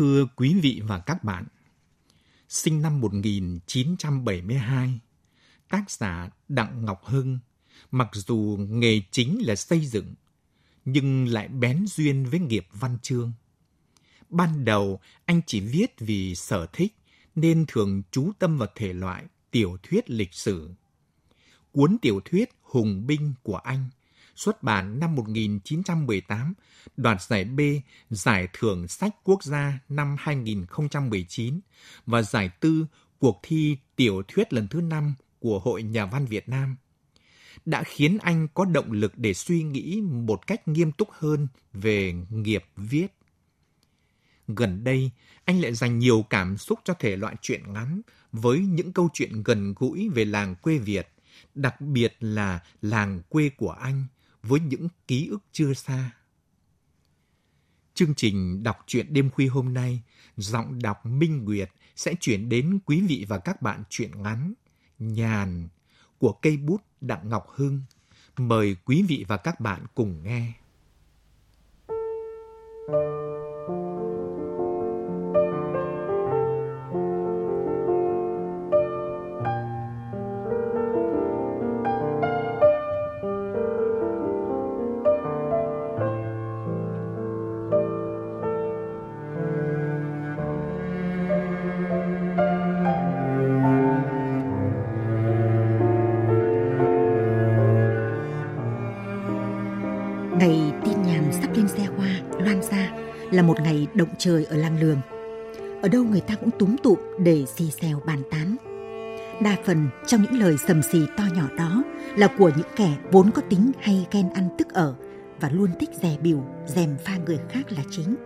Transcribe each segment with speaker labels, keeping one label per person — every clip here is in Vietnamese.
Speaker 1: Thưa quý vị và các bạn, sinh năm 1972, tác giả Đặng Ngọc Hưng, mặc dù nghề chính là xây dựng, nhưng lại bén duyên với nghiệp văn chương. Ban đầu, anh chỉ viết vì sở thích, nên thường chú tâm vào thể loại tiểu thuyết lịch sử. Cuốn tiểu thuyết Hùng binh của anh xuất bản năm 1918, đoạt giải B Giải thưởng sách quốc gia năm 2019 và giải tư cuộc thi tiểu thuyết lần thứ năm của Hội Nhà văn Việt Nam đã khiến anh có động lực để suy nghĩ một cách nghiêm túc hơn về nghiệp viết. Gần đây, anh lại dành nhiều cảm xúc cho thể loại truyện ngắn với những câu chuyện gần gũi về làng quê Việt, đặc biệt là làng quê của anh – với những ký ức chưa xa. Chương trình đọc truyện đêm khuya hôm nay, giọng đọc Minh Nguyệt sẽ chuyển đến quý vị và các bạn truyện ngắn Nhàn của cây bút Đặng Ngọc Hưng. Mời quý vị và các bạn cùng nghe.
Speaker 2: Ngày trời ở làng lường. Ở đâu người ta cũng túm tụm để xì xèo bàn tán. Đa phần trong những lời sầm xì to nhỏ đó là của những kẻ vốn có tính hay ghen ăn tức ở và luôn thích dè biểu, dèm pha người khác là chính.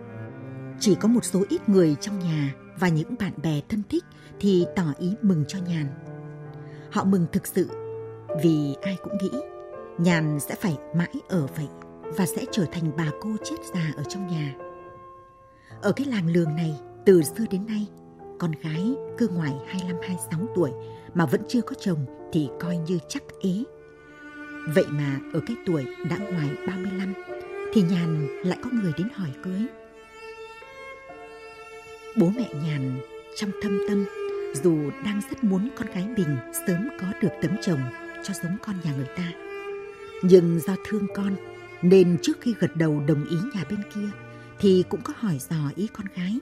Speaker 2: Chỉ có một số ít người trong nhà và những bạn bè thân thích thì tỏ ý mừng cho nhàn. Họ mừng thực sự vì ai cũng nghĩ nhàn sẽ phải mãi ở vậy và sẽ trở thành bà cô chết già ở trong nhà. Ở cái làng lường này, từ xưa đến nay, con gái cứ ngoài 25-26 tuổi mà vẫn chưa có chồng thì coi như chắc ế. Vậy mà ở cái tuổi đã ngoài 35 thì Nhàn lại có người đến hỏi cưới. Bố mẹ Nhàn trong thâm tâm dù đang rất muốn con gái mình sớm có được tấm chồng cho giống con nhà người ta. Nhưng do thương con nên trước khi gật đầu đồng ý nhà bên kia thì cũng có hỏi dò ý con gái.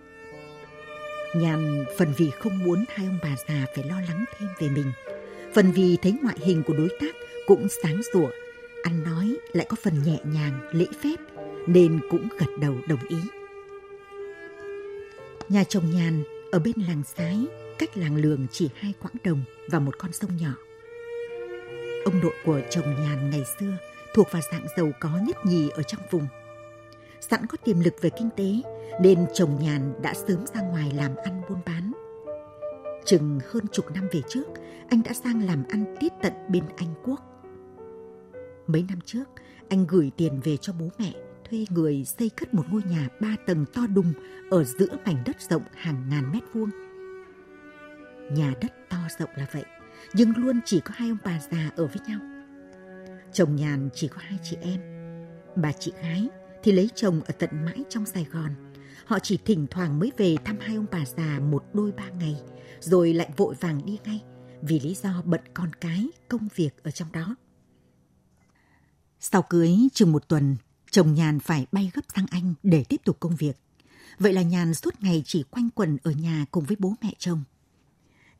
Speaker 2: Nhàn phần vì không muốn hai ông bà già phải lo lắng thêm về mình, phần vì thấy ngoại hình của đối tác cũng sáng sủa, ăn nói lại có phần nhẹ nhàng, lễ phép nên cũng gật đầu đồng ý. Nhà chồng Nhàn ở bên làng Sái, cách làng Lường chỉ hai quãng đồng và một con sông nhỏ. Ông nội của chồng Nhàn ngày xưa thuộc vào dạng giàu có nhất nhì ở trong vùng. Sẵn có tiềm lực về kinh tế nên chồng nhàn đã sớm ra ngoài làm ăn buôn bán. Chừng hơn chục năm về trước, anh đã sang làm ăn tiết tận bên Anh Quốc. Mấy năm trước, anh gửi tiền về cho bố mẹ thuê người xây cất một ngôi nhà ba tầng to đùng ở giữa mảnh đất rộng hàng ngàn mét vuông. Nhà đất to rộng là vậy, nhưng luôn chỉ có hai ông bà già ở với nhau. Chồng nhàn chỉ có hai chị em. Bà chị gái thì lấy chồng ở tận mãi trong Sài Gòn. Họ chỉ thỉnh thoảng mới về thăm hai ông bà già một đôi ba ngày, rồi lại vội vàng đi ngay vì lý do bận con cái, công việc ở trong đó. Sau cưới chừng một tuần, chồng Nhàn phải bay gấp sang Anh để tiếp tục công việc. Vậy là Nhàn suốt ngày chỉ quanh quẩn ở nhà cùng với bố mẹ chồng.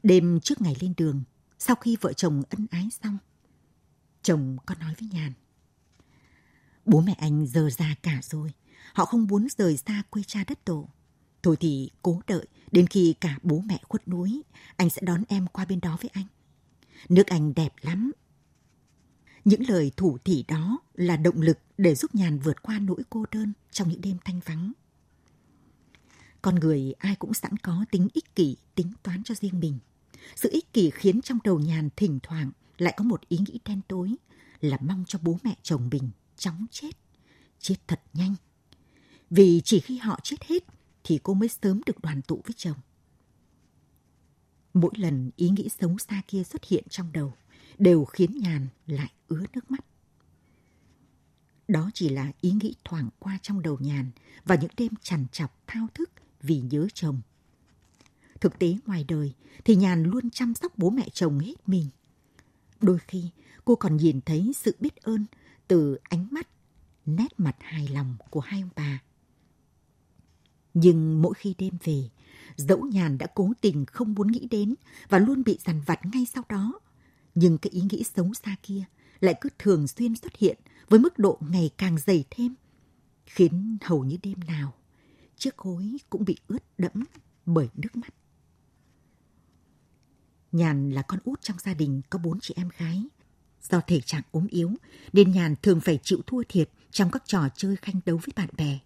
Speaker 2: Đêm trước ngày lên đường, sau khi vợ chồng ân ái xong, chồng có nói với Nhàn. Bố mẹ anh giờ già cả rồi, họ không muốn rời xa quê cha đất tổ. Thôi thì cố đợi đến khi cả bố mẹ khuất núi, anh sẽ đón em qua bên đó với anh. Nước anh đẹp lắm. Những lời thủ thỉ đó là động lực để giúp Nhàn vượt qua nỗi cô đơn trong những đêm thanh vắng. Con người ai cũng sẵn có tính ích kỷ, tính toán cho riêng mình. Sự ích kỷ khiến trong đầu Nhàn thỉnh thoảng lại có một ý nghĩ đen tối là mong cho bố mẹ chồng mình chóng chết, chết thật nhanh. Vì chỉ khi họ chết hết thì cô mới sớm được đoàn tụ với chồng. Mỗi lần ý nghĩ xấu xa kia xuất hiện trong đầu đều khiến Nhàn lại ứa nước mắt. Đó chỉ là ý nghĩ thoảng qua trong đầu Nhàn và những đêm chằn chọc thao thức vì nhớ chồng. Thực tế ngoài đời thì Nhàn luôn chăm sóc bố mẹ chồng hết mình. Đôi khi cô còn nhìn thấy sự biết ơn từ ánh mắt, nét mặt hài lòng của hai ông bà. Nhưng mỗi khi đêm về, dẫu nhàn đã cố tình không muốn nghĩ đến và luôn bị dằn vặt ngay sau đó, nhưng cái ý nghĩ xấu xa kia lại cứ thường xuyên xuất hiện với mức độ ngày càng dày thêm, khiến hầu như đêm nào chiếc gối cũng bị ướt đẫm bởi nước mắt. Nhàn là con út trong gia đình có bốn chị em gái. Do thể trạng ốm yếu, nên Nhàn thường phải chịu thua thiệt trong các trò chơi khanh đấu với bạn bè.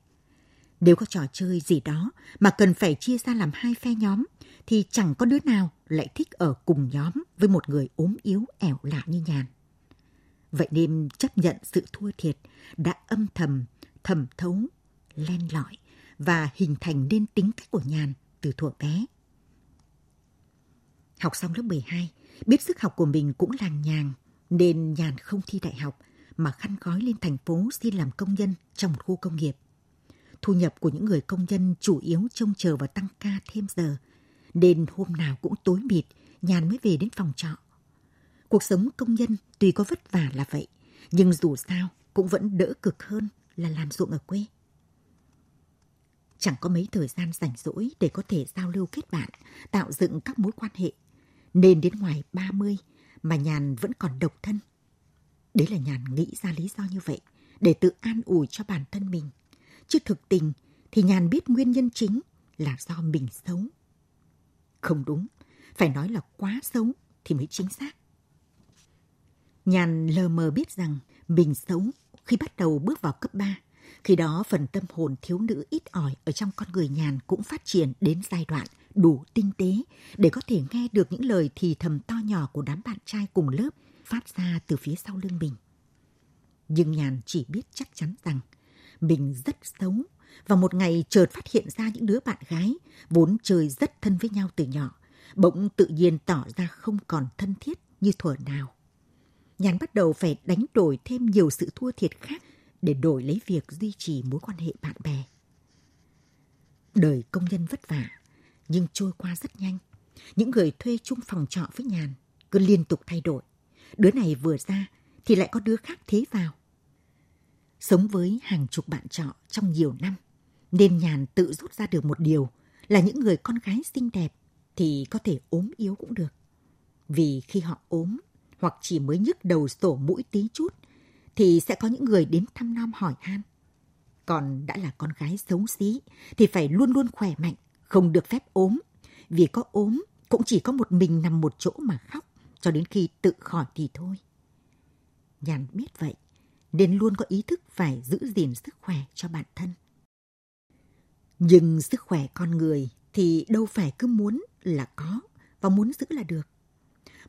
Speaker 2: Nếu có trò chơi gì đó mà cần phải chia ra làm hai phe nhóm, thì chẳng có đứa nào lại thích ở cùng nhóm với một người ốm yếu ẻo lạ như Nhàn. Vậy nên chấp nhận sự thua thiệt đã âm thầm, thầm thấu, len lỏi và hình thành nên tính cách của Nhàn từ thuở bé. Học xong lớp 12, biết sức học của mình cũng làng nhàng, nên Nhàn không thi đại học mà khăn gói lên thành phố xin làm công nhân trong một khu công nghiệp. Thu nhập của những người công nhân chủ yếu trông chờ vào tăng ca thêm giờ, nên hôm nào cũng tối mịt, Nhàn mới về đến phòng trọ. Cuộc sống công nhân tuy có vất vả là vậy, nhưng dù sao cũng vẫn đỡ cực hơn là làm ruộng ở quê. Chẳng có mấy thời gian rảnh rỗi để có thể giao lưu kết bạn, tạo dựng các mối quan hệ. Nên đến ngoài 30 mà Nhàn vẫn còn độc thân. Đấy là Nhàn nghĩ ra lý do như vậy, để tự an ủi cho bản thân mình. Chứ thực tình thì Nhàn biết nguyên nhân chính là do mình xấu. Không đúng, phải nói là quá xấu thì mới chính xác. Nhàn lờ mờ biết rằng mình xấu khi bắt đầu bước vào cấp 3 khi đó phần tâm hồn thiếu nữ ít ỏi ở trong con người nhàn cũng phát triển đến giai đoạn đủ tinh tế để có thể nghe được những lời thì thầm to nhỏ của đám bạn trai cùng lớp phát ra từ phía sau lưng mình. Nhưng nhàn chỉ biết chắc chắn rằng mình rất xấu và một ngày chợt phát hiện ra những đứa bạn gái vốn chơi rất thân với nhau từ nhỏ, bỗng tự nhiên tỏ ra không còn thân thiết như thuở nào. Nhàn bắt đầu phải đánh đổi thêm nhiều sự thua thiệt khác để đổi lấy việc duy trì mối quan hệ bạn bè. Đời công nhân vất vả, nhưng trôi qua rất nhanh. Những người thuê chung phòng trọ với Nhàn cứ liên tục thay đổi. Đứa này vừa ra thì lại có đứa khác thế vào. Sống với hàng chục bạn trọ trong nhiều năm, nên Nhàn tự rút ra được một điều là những người con gái xinh đẹp thì có thể ốm yếu cũng được. Vì khi họ ốm hoặc chỉ mới nhức đầu sổ mũi tí chút thì sẽ có những người đến thăm nom hỏi han. Còn đã là con gái xấu xí thì phải luôn luôn khỏe mạnh, không được phép ốm. Vì có ốm cũng chỉ có một mình nằm một chỗ mà khóc cho đến khi tự khỏi thì thôi. Nhàn biết vậy nên luôn có ý thức phải giữ gìn sức khỏe cho bản thân. Nhưng sức khỏe con người thì đâu phải cứ muốn là có và muốn giữ là được.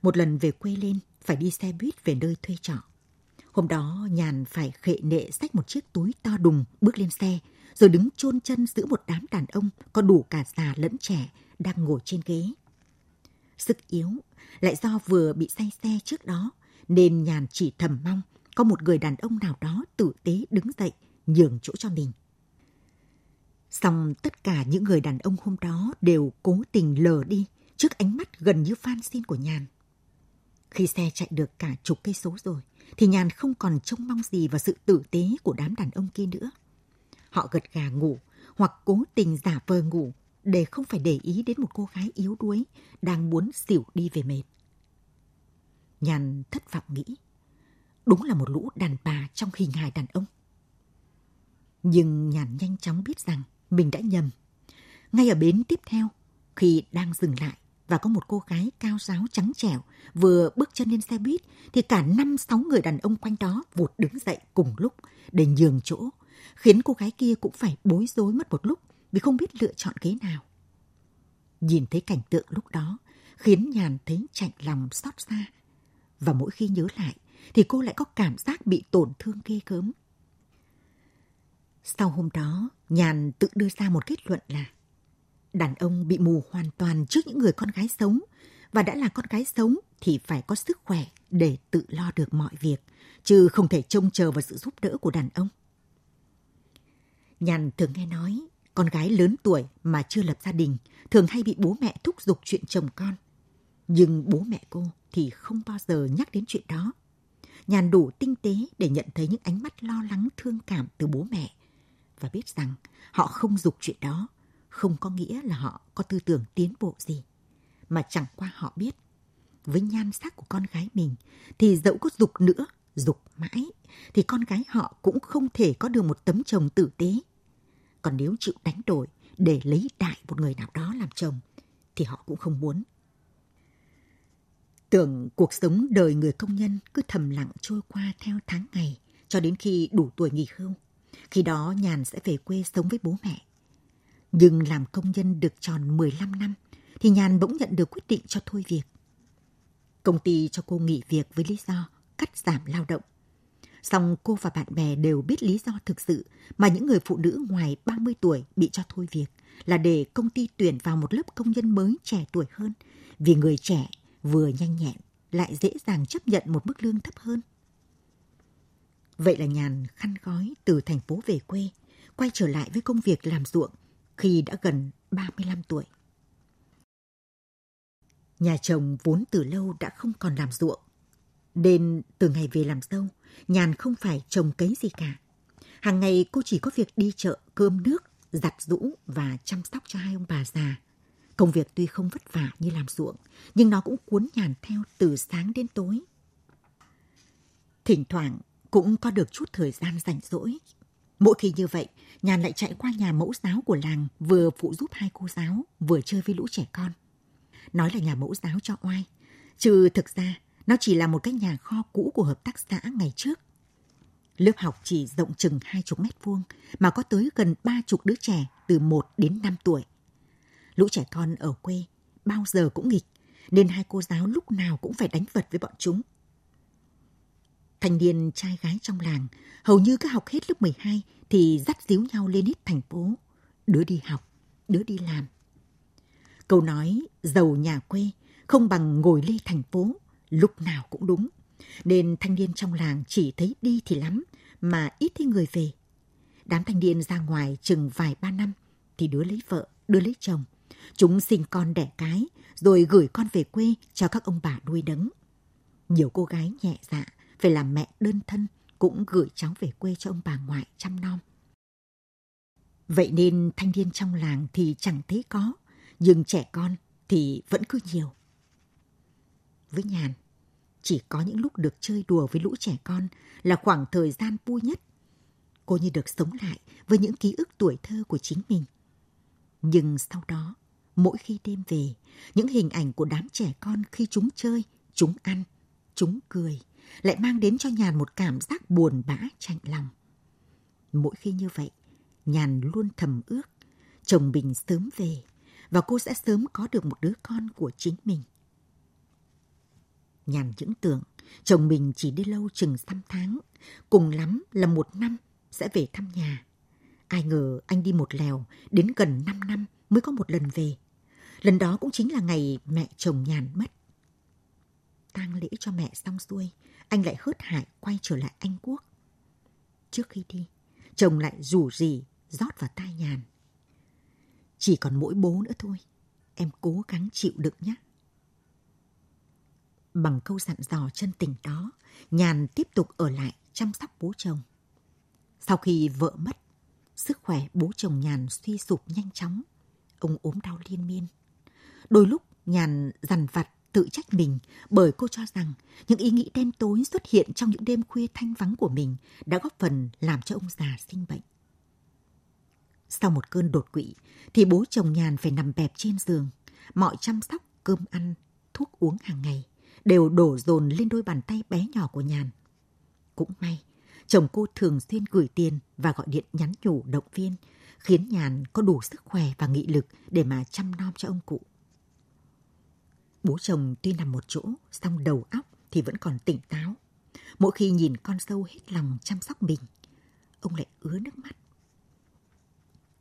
Speaker 2: Một lần về quê lên phải đi xe buýt về nơi thuê trọ. Hôm đó Nhàn phải khệ nệ xách một chiếc túi to đùng bước lên xe, rồi đứng chôn chân giữa một đám đàn ông có đủ cả già lẫn trẻ đang ngồi trên ghế. Sức yếu, lại do vừa bị say xe trước đó, nên Nhàn chỉ thầm mong có một người đàn ông nào đó tử tế đứng dậy, nhường chỗ cho mình. Xong tất cả những người đàn ông hôm đó đều cố tình lờ đi trước ánh mắt gần như van xin của Nhàn. Khi xe chạy được cả chục cây số rồi, thì Nhàn không còn trông mong gì vào sự tử tế của đám đàn ông kia nữa. Họ gật gà ngủ hoặc cố tình giả vờ ngủ để không phải để ý đến một cô gái yếu đuối đang muốn xỉu đi về mệt. Nhàn thất vọng nghĩ. Đúng là một lũ đàn bà trong hình hài đàn ông. Nhưng Nhàn nhanh chóng biết rằng mình đã nhầm. Ngay ở bến tiếp theo, khi đang dừng lại và có một cô gái cao ráo trắng trẻo vừa bước chân lên xe buýt thì cả năm sáu người đàn ông quanh đó vụt đứng dậy cùng lúc để nhường chỗ, khiến cô gái kia cũng phải bối rối mất một lúc vì không biết lựa chọn ghế nào. Nhìn thấy cảnh tượng lúc đó khiến Nhàn thấy chạnh lòng xót xa. Và mỗi khi nhớ lại thì cô lại có cảm giác bị tổn thương ghê gớm. Sau hôm đó, Nhàn tự đưa ra một kết luận là đàn ông bị mù hoàn toàn trước những người con gái sống và đã là con gái sống thì phải có sức khỏe để tự lo được mọi việc, chứ không thể trông chờ vào sự giúp đỡ của đàn ông. Nhàn thường nghe nói, con gái lớn tuổi mà chưa lập gia đình thường hay bị bố mẹ thúc giục chuyện chồng con. Nhưng bố mẹ cô thì không bao giờ nhắc đến chuyện đó. Nhàn đủ tinh tế để nhận thấy những ánh mắt lo lắng thương cảm từ bố mẹ và biết rằng họ không dục chuyện đó, không có nghĩa là họ có tư tưởng tiến bộ gì, mà chẳng qua họ biết với nhan sắc của con gái mình thì dẫu có dục nữa, dục mãi, thì con gái họ cũng không thể có được một tấm chồng tử tế. Còn nếu chịu đánh đổi để lấy đại một người nào đó làm chồng, thì họ cũng không muốn. Tưởng cuộc sống đời người công nhân cứ thầm lặng trôi qua theo tháng ngày, cho đến khi đủ tuổi nghỉ hưu. Khi đó Nhàn sẽ về quê sống với bố mẹ. Nhưng làm công nhân được tròn 15 năm, thì Nhàn bỗng nhận được quyết định cho thôi việc. Công ty cho cô nghỉ việc với lý do cắt giảm lao động. Song cô và bạn bè đều biết lý do thực sự mà những người phụ nữ ngoài 30 tuổi bị cho thôi việc là để công ty tuyển vào một lớp công nhân mới trẻ tuổi hơn vì người trẻ vừa nhanh nhẹn lại dễ dàng chấp nhận một mức lương thấp hơn. Vậy là Nhàn khăn gói từ thành phố về quê, quay trở lại với công việc làm ruộng khi đã gần 35 tuổi. Nhà chồng vốn từ lâu đã không còn làm ruộng. Nên từ ngày về làm dâu, Nhàn không phải trồng cấy gì cả. Hàng ngày cô chỉ có việc đi chợ, cơm nước, giặt rũ và chăm sóc cho hai ông bà già. Công việc tuy không vất vả như làm ruộng, nhưng nó cũng cuốn Nhàn theo từ sáng đến tối. Thỉnh thoảng cũng có được chút thời gian rảnh rỗi. Mỗi khi như vậy, Nhàn lại chạy qua nhà mẫu giáo của làng vừa phụ giúp hai cô giáo, vừa chơi với lũ trẻ con. Nói là nhà mẫu giáo cho oai, trừ thực ra nó chỉ là một cái nhà kho cũ của hợp tác xã ngày trước. Lớp học chỉ rộng chừng hai chục mét vuông mà có tới gần ba chục đứa trẻ từ 1 đến 5 tuổi. Lũ trẻ con ở quê bao giờ cũng nghịch, nên hai cô giáo lúc nào cũng phải đánh vật với bọn chúng. Thanh niên trai gái trong làng, hầu như cứ học hết lớp 12 thì dắt díu nhau lên hết thành phố. Đứa đi học, đứa đi làm. Câu nói giàu nhà quê không bằng ngồi lê thành phố, lúc nào cũng đúng. Nên thanh niên trong làng chỉ thấy đi thì lắm, mà ít thấy người về. Đám thanh niên ra ngoài chừng vài ba năm thì đứa lấy vợ, đứa lấy chồng. Chúng sinh con đẻ cái, rồi gửi con về quê cho các ông bà nuôi đấng. Nhiều cô gái nhẹ dạ, phải làm mẹ đơn thân, cũng gửi cháu về quê cho ông bà ngoại chăm nom. Vậy nên thanh niên trong làng thì chẳng thấy có, nhưng trẻ con thì vẫn cứ nhiều. Với Nhàn, chỉ có những lúc được chơi đùa với lũ trẻ con là khoảng thời gian vui nhất. Cô như được sống lại với những ký ức tuổi thơ của chính mình. Nhưng sau đó, mỗi khi đêm về, những hình ảnh của đám trẻ con khi chúng chơi, chúng ăn, chúng cười, lại mang đến cho Nhàn một cảm giác buồn bã chạnh lòng. Mỗi khi như vậy, Nhàn luôn thầm ước chồng mình sớm về và cô sẽ sớm có được một đứa con của chính mình. Nhàn những tưởng chồng mình chỉ đi lâu chừng năm tháng, cùng lắm là một năm sẽ về thăm nhà. Ai ngờ anh đi một lèo đến gần 5 năm mới có một lần về. Lần đó cũng chính là ngày mẹ chồng Nhàn mất. Tang lễ cho mẹ xong xuôi, anh lại hớt hải quay trở lại Anh Quốc. Trước khi đi, chồng lại rủ rỉ rót vào tai Nhàn. Chỉ còn mỗi bố nữa thôi, em cố gắng chịu đựng nhé. Bằng câu dặn dò chân tình đó, Nhàn tiếp tục ở lại chăm sóc bố chồng. Sau khi vợ mất, sức khỏe bố chồng Nhàn suy sụp nhanh chóng. Ông ốm đau liên miên. Đôi lúc Nhàn dằn vặt tự trách mình bởi cô cho rằng những ý nghĩ đen tối xuất hiện trong những đêm khuya thanh vắng của mình đã góp phần làm cho ông già sinh bệnh. Sau một cơn đột quỵ thì bố chồng nhàn phải nằm bẹp trên giường. Mọi chăm sóc, cơm ăn, thuốc uống hàng ngày đều đổ dồn lên đôi bàn tay bé nhỏ của nhàn. Cũng may, chồng cô thường xuyên gửi tiền và gọi điện nhắn nhủ động viên, khiến nhàn có đủ sức khỏe và nghị lực để mà chăm nom cho ông cụ. Bố chồng tuy nằm một chỗ, song đầu óc thì vẫn còn tỉnh táo. Mỗi khi nhìn con sâu hết lòng chăm sóc mình, ông lại ứa nước mắt.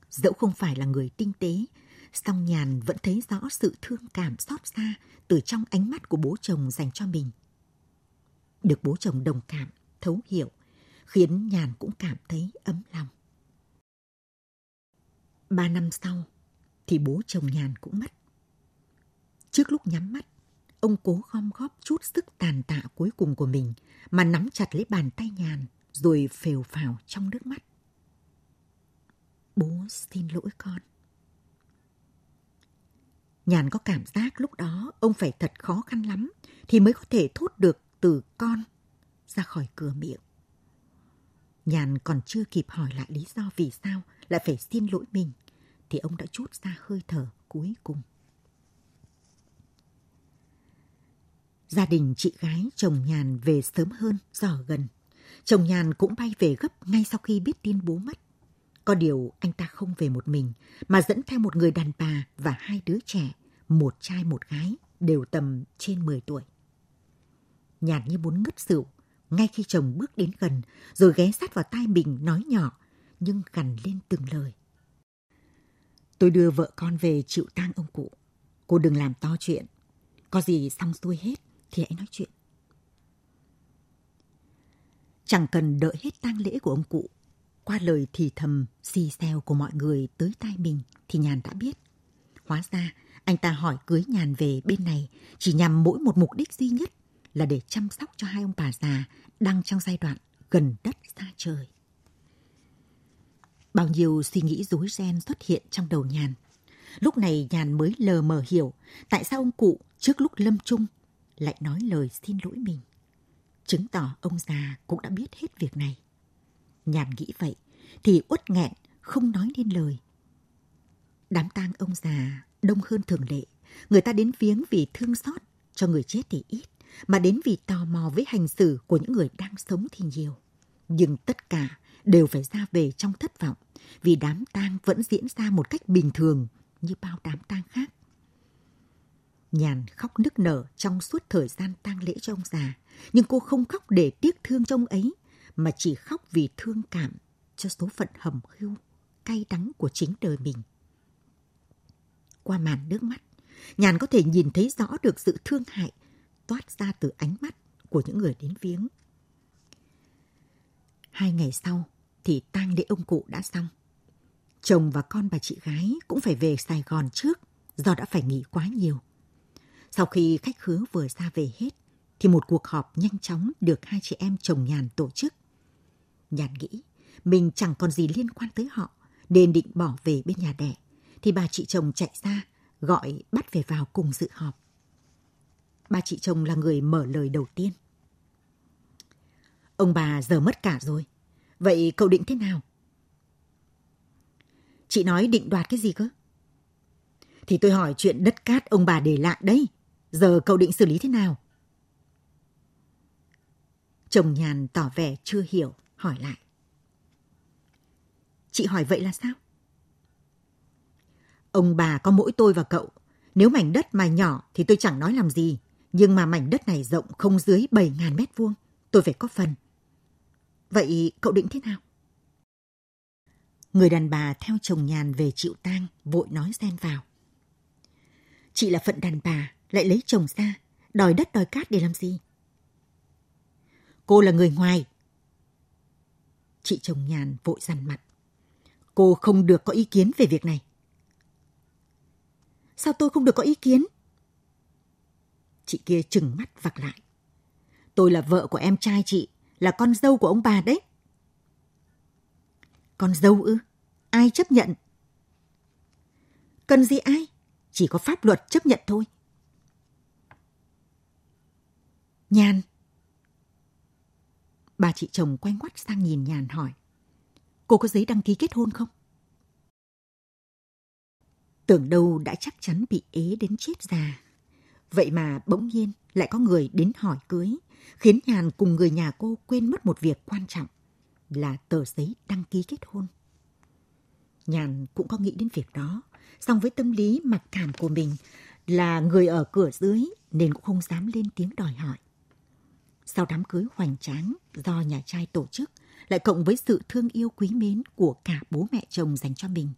Speaker 2: Dẫu không phải là người tinh tế, song nhàn vẫn thấy rõ sự thương cảm xót xa từ trong ánh mắt của bố chồng dành cho mình. Được bố chồng đồng cảm, thấu hiểu, khiến nhàn cũng cảm thấy ấm lòng. Ba năm sau, thì bố chồng nhàn cũng mất. Trước lúc nhắm mắt, ông cố gom góp chút sức tàn tạ cuối cùng của mình mà nắm chặt lấy bàn tay nhàn rồi phều phào trong nước mắt. Bố xin lỗi con. Nhàn có cảm giác lúc đó ông phải thật khó khăn lắm thì mới có thể thốt được từ con ra khỏi cửa miệng. Nhàn còn chưa kịp hỏi lại lý do vì sao lại phải xin lỗi mình, thì ông đã chút ra hơi thở cuối cùng. Gia đình chị gái chồng Nhàn về sớm hơn do ở gần. Chồng Nhàn cũng bay về gấp ngay sau khi biết tin bố mất. Có điều anh ta không về một mình mà dẫn theo một người đàn bà và hai đứa trẻ, một trai một gái, đều tầm trên 10 tuổi. Nhàn như muốn ngất xỉu, ngay khi chồng bước đến gần rồi ghé sát vào tai mình nói nhỏ nhưng gằn lên từng lời. Tôi đưa vợ con về chịu tang ông cụ. Cô đừng làm to chuyện. Có gì xong xuôi hết thì hãy nói chuyện. Chẳng cần đợi hết tang lễ của ông cụ. Qua lời thì thầm, xì xèo của mọi người tới tai mình thì Nhàn đã biết. Hóa ra, anh ta hỏi cưới Nhàn về bên này chỉ nhằm mỗi một mục đích duy nhất là để chăm sóc cho hai ông bà già đang trong giai đoạn gần đất xa trời. Bao nhiêu suy nghĩ rối ren xuất hiện trong đầu Nhàn. Lúc này Nhàn mới lờ mờ hiểu tại sao ông cụ trước lúc lâm chung lại nói lời xin lỗi mình. Chứng tỏ ông già cũng đã biết hết việc này. Nhàn nghĩ vậy thì uất nghẹn không nói nên lời. Đám tang ông già đông hơn thường lệ. Người ta đến viếng vì thương xót, cho người chết thì ít, mà đến vì tò mò với hành xử của những người đang sống thì nhiều. Nhưng tất cả đều phải ra về trong thất vọng vì đám tang vẫn diễn ra một cách bình thường như bao đám tang khác. Nhàn khóc nức nở trong suốt thời gian tang lễ cho ông già, nhưng cô không khóc để tiếc thương cho ông ấy, mà chỉ khóc vì thương cảm cho số phận hầm hưu, cay đắng của chính đời mình. Qua màn nước mắt, Nhàn có thể nhìn thấy rõ được sự thương hại toát ra từ ánh mắt của những người đến viếng. Hai ngày sau thì tang lễ ông cụ đã xong. Chồng và con bà chị gái cũng phải về Sài Gòn trước do đã phải nghỉ quá nhiều. Sau khi khách khứa vừa ra về hết, thì một cuộc họp nhanh chóng được hai chị em chồng Nhàn tổ chức. Nhàn nghĩ mình chẳng còn gì liên quan tới họ, nên định bỏ về bên nhà đẻ. Thì bà chị chồng chạy ra, gọi bắt về vào cùng dự họp. Bà chị chồng là người mở lời đầu tiên. Ông bà giờ mất cả rồi. Vậy cậu định thế nào? Chị nói định đoạt cái gì cơ? Thì tôi hỏi chuyện đất cát ông bà để lại đấy. Giờ cậu định xử lý thế nào? Chồng nhàn tỏ vẻ chưa hiểu, hỏi lại. Chị hỏi vậy là sao? Ông bà có mỗi tôi và cậu. Nếu mảnh đất mà nhỏ thì tôi chẳng nói làm gì. Nhưng mà mảnh đất này rộng không dưới 7.000 mét vuông. Tôi phải có phần. Vậy cậu định thế nào? Người đàn bà theo chồng nhàn về chịu tang, vội nói xen vào. Chị là phận đàn bà, lại lấy chồng ra, đòi đất đòi cát để làm gì? Cô là người ngoài. Chị chồng nhàn vội dằn mặt. Cô không được có ý kiến về việc này. Sao tôi không được có ý kiến? Chị kia trừng mắt vặc lại. Tôi là vợ của em trai chị, là con dâu của ông bà đấy. Con dâu ư? Ai chấp nhận? Cần gì ai? Chỉ có pháp luật chấp nhận thôi. Nhàn. Bà chị chồng quay ngoắt sang nhìn Nhàn hỏi. Cô có giấy đăng ký kết hôn không? Tưởng đâu đã chắc chắn bị ế đến chết già. Vậy mà bỗng nhiên lại có người đến hỏi cưới, khiến Nhàn cùng người nhà cô quên mất một việc quan trọng là tờ giấy đăng ký kết hôn. Nhàn cũng có nghĩ đến việc đó, song với tâm lý mặc cảm của mình là người ở cửa dưới nên cũng không dám lên tiếng đòi hỏi. Sau đám cưới hoành tráng do nhà trai tổ chức, lại cộng với sự thương yêu quý mến của cả bố mẹ chồng dành cho mình,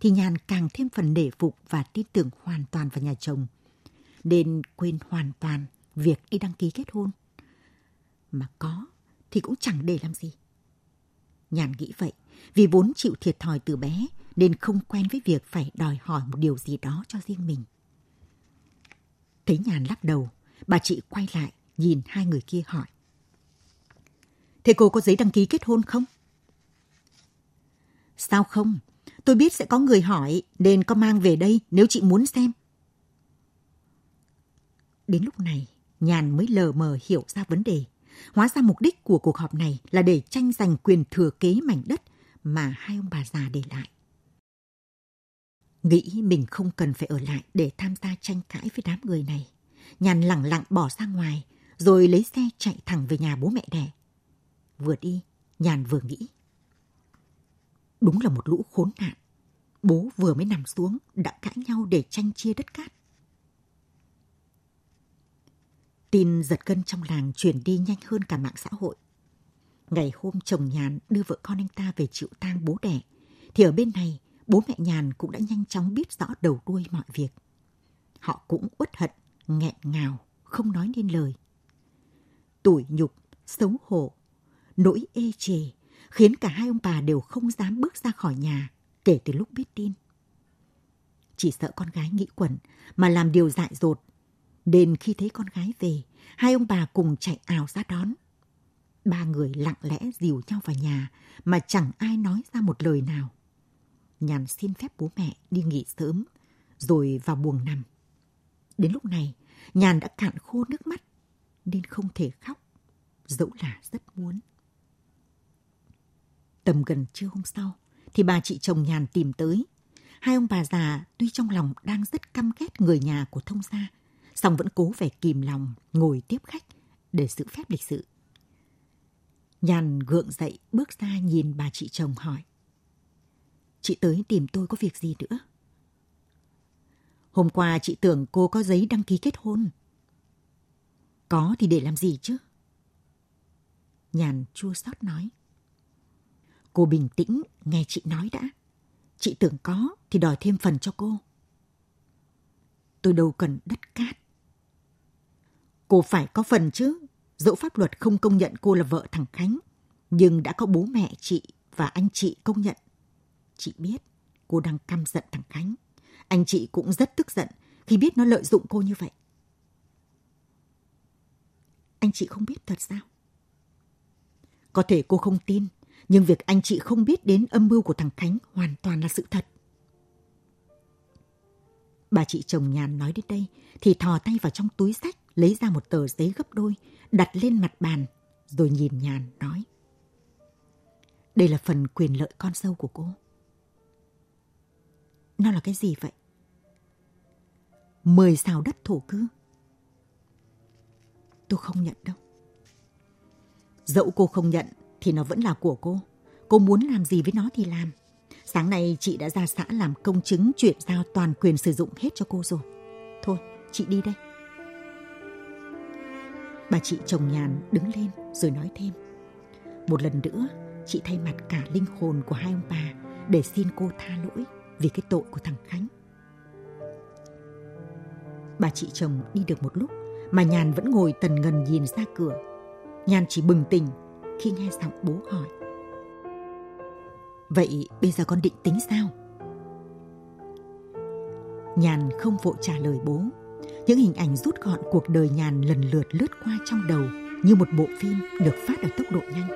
Speaker 2: thì Nhàn càng thêm phần nể phục và tin tưởng hoàn toàn vào nhà chồng, nên quên hoàn toàn việc đi đăng ký kết hôn. Mà có thì cũng chẳng để làm gì. Nhàn nghĩ vậy, vì vốn chịu thiệt thòi từ bé nên không quen với việc phải đòi hỏi một điều gì đó cho riêng mình. Thấy Nhàn lắc đầu, bà chị quay lại nhìn hai người kia hỏi. Thế cô có giấy đăng ký kết hôn không? Sao không? Tôi biết sẽ có người hỏi nên có mang về đây nếu chị muốn xem. Đến lúc này, Nhàn mới lờ mờ hiểu ra vấn đề. Hóa ra mục đích của cuộc họp này là để tranh giành quyền thừa kế mảnh đất mà hai ông bà già để lại. Nghĩ mình không cần phải ở lại để tham gia tranh cãi với đám người này. Nhàn lặng lặng bỏ ra ngoài, rồi lấy xe chạy thẳng về nhà bố mẹ đẻ. Vừa đi, Nhàn vừa nghĩ. Đúng là một lũ khốn nạn. Bố vừa mới nằm xuống đã cãi nhau để tranh chia đất cát. Tin giật gân trong làng chuyển đi nhanh hơn cả mạng xã hội. Ngày hôm chồng Nhàn đưa vợ con anh ta về chịu tang bố đẻ, thì ở bên này bố mẹ Nhàn cũng đã nhanh chóng biết rõ đầu đuôi mọi việc. Họ cũng uất hận, nghẹn ngào, không nói nên lời. Tủi nhục, xấu hổ, nỗi ê chề khiến cả hai ông bà đều không dám bước ra khỏi nhà kể từ lúc biết tin. Chỉ sợ con gái nghĩ quẩn mà làm điều dại dột. Nên khi thấy con gái về, hai ông bà cùng chạy ảo ra đón. Ba người lặng lẽ dìu nhau vào nhà mà chẳng ai nói ra một lời nào. Nhàn xin phép bố mẹ đi nghỉ sớm, rồi vào buồng nằm. Đến lúc này, Nhàn đã cạn khô nước mắt, nên không thể khóc, dẫu là rất muốn. Tầm gần trưa hôm sau, thì bà chị chồng Nhàn tìm tới. Hai ông bà già tuy trong lòng đang rất căm ghét người nhà của thông gia, song vẫn cố vẻ kìm lòng ngồi tiếp khách để giữ phép lịch sự. Nhàn gượng dậy bước ra nhìn bà chị chồng hỏi. Chị tới tìm tôi có việc gì nữa? Hôm qua chị tưởng cô có giấy đăng ký kết hôn. Có thì để làm gì chứ? Nhàn chua xót nói. Cô bình tĩnh nghe chị nói đã. Chị tưởng có thì đòi thêm phần cho cô. Tôi đâu cần đất cát. Cô phải có phần chứ. Dẫu pháp luật không công nhận cô là vợ thằng Khánh, nhưng đã có bố mẹ chị và anh chị công nhận. Chị biết cô đang căm giận thằng Khánh. Anh chị cũng rất tức giận khi biết nó lợi dụng cô như vậy. Anh chị không biết thật sao? Có thể cô không tin, nhưng việc anh chị không biết đến âm mưu của thằng Khánh hoàn toàn là sự thật. Bà chị chồng nhàn nói đến đây thì thò tay vào trong túi sách lấy ra một tờ giấy gấp đôi đặt lên mặt bàn rồi nhìn nhàn nói. Đây là phần quyền lợi con dâu của cô. Nó là cái gì vậy? Mười xào đất thổ cư. Tôi không nhận đâu. Dẫu cô không nhận thì nó vẫn là của cô. Cô muốn làm gì với nó thì làm. Sáng nay chị đã ra xã làm công chứng chuyển giao toàn quyền sử dụng hết cho cô rồi. Thôi, chị đi đây. Bà chị chồng nhàn đứng lên rồi nói thêm. Một lần nữa, chị thay mặt cả linh hồn của hai ông bà để xin cô tha lỗi vì cái tội của thằng Khánh. Bà chị chồng đi được một lúc mà Nhàn vẫn ngồi tần ngần nhìn ra cửa. Nhàn chỉ bừng tỉnh khi nghe giọng bố hỏi. Vậy bây giờ con định tính sao? Nhàn không vội trả lời bố. Những hình ảnh rút gọn cuộc đời Nhàn lần lượt lướt qua trong đầu như một bộ phim được phát ở tốc độ nhanh.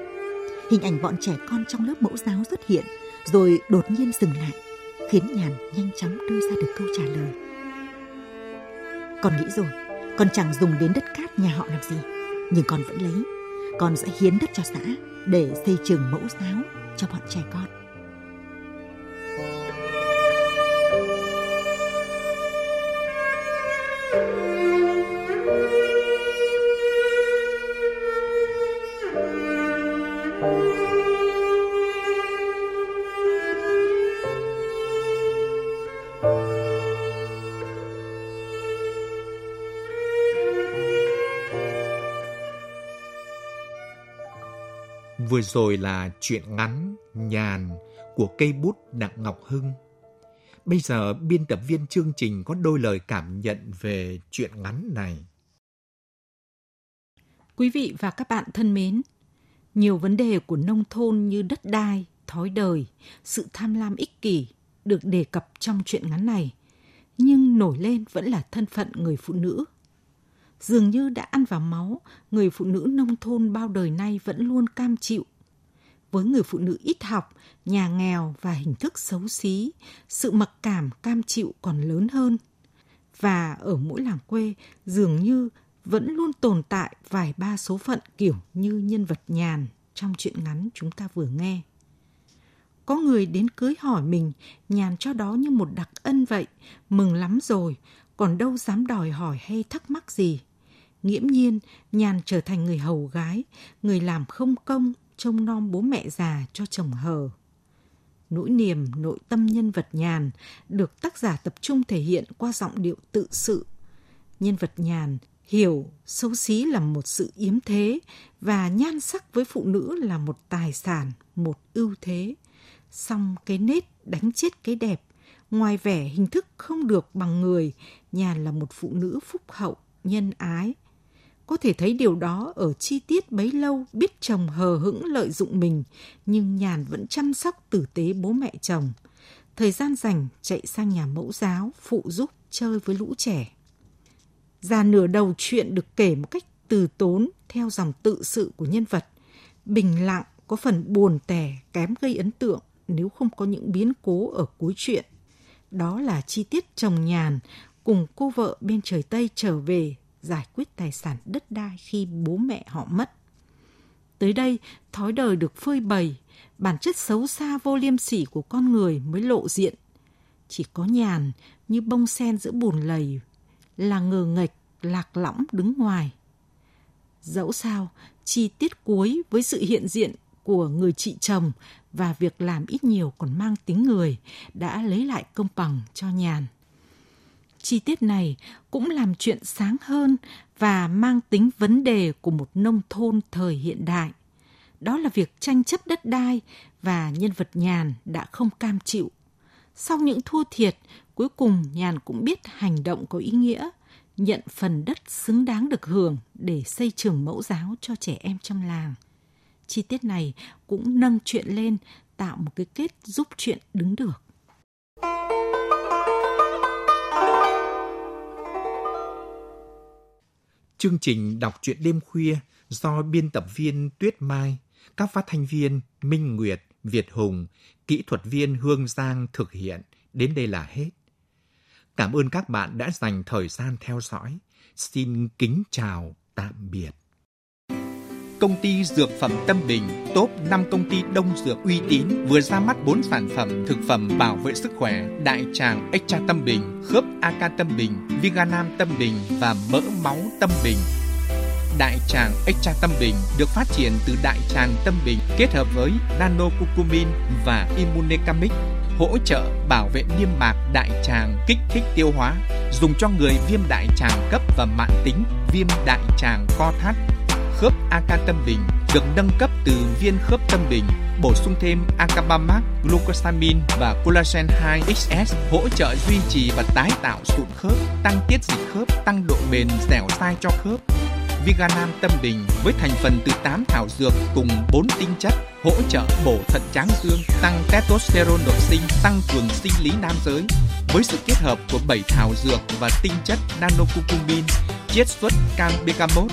Speaker 2: Hình ảnh bọn trẻ con trong lớp mẫu giáo xuất hiện rồi đột nhiên dừng lại khiến Nhàn nhanh chóng đưa ra được câu trả lời. Con nghĩ rồi, con chẳng dùng đến đất cát nhà họ làm gì. nhưng con vẫn lấy. Con sẽ hiến đất cho xã để xây trường mẫu giáo cho bọn trẻ con.
Speaker 1: Vừa rồi là chuyện ngắn, nhàn của cây bút Đặng Ngọc Hưng. Bây giờ biên tập viên chương trình có đôi lời cảm nhận về chuyện ngắn này.
Speaker 3: Quý vị và các bạn thân mến, nhiều vấn đề của nông thôn như đất đai, thói đời, sự tham lam ích kỷ được đề cập trong chuyện ngắn này, nhưng nổi lên vẫn là thân phận người phụ nữ dường như đã ăn vào máu, người phụ nữ nông thôn bao đời nay vẫn luôn cam chịu. Với người phụ nữ ít học, nhà nghèo và hình thức xấu xí, sự mặc cảm cam chịu còn lớn hơn. Và ở mỗi làng quê, dường như vẫn luôn tồn tại vài ba số phận kiểu như nhân vật nhàn trong chuyện ngắn chúng ta vừa nghe. Có người đến cưới hỏi mình, nhàn cho đó như một đặc ân vậy, mừng lắm rồi, còn đâu dám đòi hỏi hay thắc mắc gì. Nghiễm nhiên, Nhàn trở thành người hầu gái, người làm không công, trông nom bố mẹ già cho chồng hờ. Nỗi niềm nội tâm nhân vật Nhàn được tác giả tập trung thể hiện qua giọng điệu tự sự. Nhân vật Nhàn hiểu xấu xí là một sự yếm thế và nhan sắc với phụ nữ là một tài sản, một ưu thế. Song cái nết đánh chết cái đẹp, ngoài vẻ hình thức không được bằng người, Nhàn là một phụ nữ phúc hậu, nhân ái, có thể thấy điều đó ở chi tiết bấy lâu biết chồng hờ hững lợi dụng mình, nhưng Nhàn vẫn chăm sóc tử tế bố mẹ chồng. Thời gian rảnh chạy sang nhà mẫu giáo phụ giúp chơi với lũ trẻ. Già nửa đầu chuyện được kể một cách từ tốn theo dòng tự sự của nhân vật. Bình lặng có phần buồn tẻ kém gây ấn tượng nếu không có những biến cố ở cuối chuyện. Đó là chi tiết chồng nhàn cùng cô vợ bên trời Tây trở về giải quyết tài sản đất đai khi bố mẹ họ mất. Tới đây, thói đời được phơi bày, bản chất xấu xa vô liêm sỉ của con người mới lộ diện. Chỉ có nhàn như bông sen giữa bùn lầy, là ngờ nghệch, lạc lõng đứng ngoài. Dẫu sao, chi tiết cuối với sự hiện diện của người chị chồng và việc làm ít nhiều còn mang tính người đã lấy lại công bằng cho nhàn chi tiết này cũng làm chuyện sáng hơn và mang tính vấn đề của một nông thôn thời hiện đại. Đó là việc tranh chấp đất đai và nhân vật Nhàn đã không cam chịu. Sau những thua thiệt, cuối cùng Nhàn cũng biết hành động có ý nghĩa, nhận phần đất xứng đáng được hưởng để xây trường mẫu giáo cho trẻ em trong làng. Chi tiết này cũng nâng chuyện lên, tạo một cái kết giúp chuyện đứng được.
Speaker 1: Chương trình đọc truyện đêm khuya do biên tập viên Tuyết Mai, các phát thanh viên Minh Nguyệt, Việt Hùng, kỹ thuật viên Hương Giang thực hiện đến đây là hết. Cảm ơn các bạn đã dành thời gian theo dõi. Xin kính chào, tạm biệt công ty dược phẩm Tâm Bình, top 5 công ty đông dược uy tín vừa ra mắt 4 sản phẩm thực phẩm bảo vệ sức khỏe, đại tràng Extra Tâm Bình, khớp AK Tâm Bình, Viganam Tâm Bình và mỡ máu Tâm Bình. Đại tràng Extra Tâm Bình được phát triển từ đại tràng Tâm Bình kết hợp với nano curcumin và immunecamic hỗ trợ bảo vệ niêm mạc đại tràng kích thích tiêu hóa, dùng cho người viêm đại tràng cấp và mãn tính, viêm đại tràng co thắt, khớp AK Tâm Bình được nâng cấp từ viên khớp Tâm Bình, bổ sung thêm Acabamac, glucosamine và collagen 2XS hỗ trợ duy trì và tái tạo sụn khớp, tăng tiết dịch khớp, tăng độ bền dẻo dai cho khớp. Viganam Tâm Bình với thành phần từ 8 thảo dược cùng 4 tinh chất hỗ trợ bổ thận tráng dương, tăng testosterone nội sinh, tăng cường sinh lý nam giới. Với sự kết hợp của 7 thảo dược và tinh chất nanocucumin, chiết xuất cam bergamot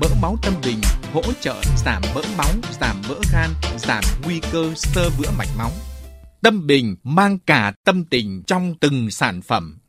Speaker 1: mỡ máu tâm bình hỗ trợ giảm mỡ máu, giảm mỡ gan, giảm nguy cơ sơ vữa mạch máu. Tâm Bình mang cả tâm tình trong từng sản phẩm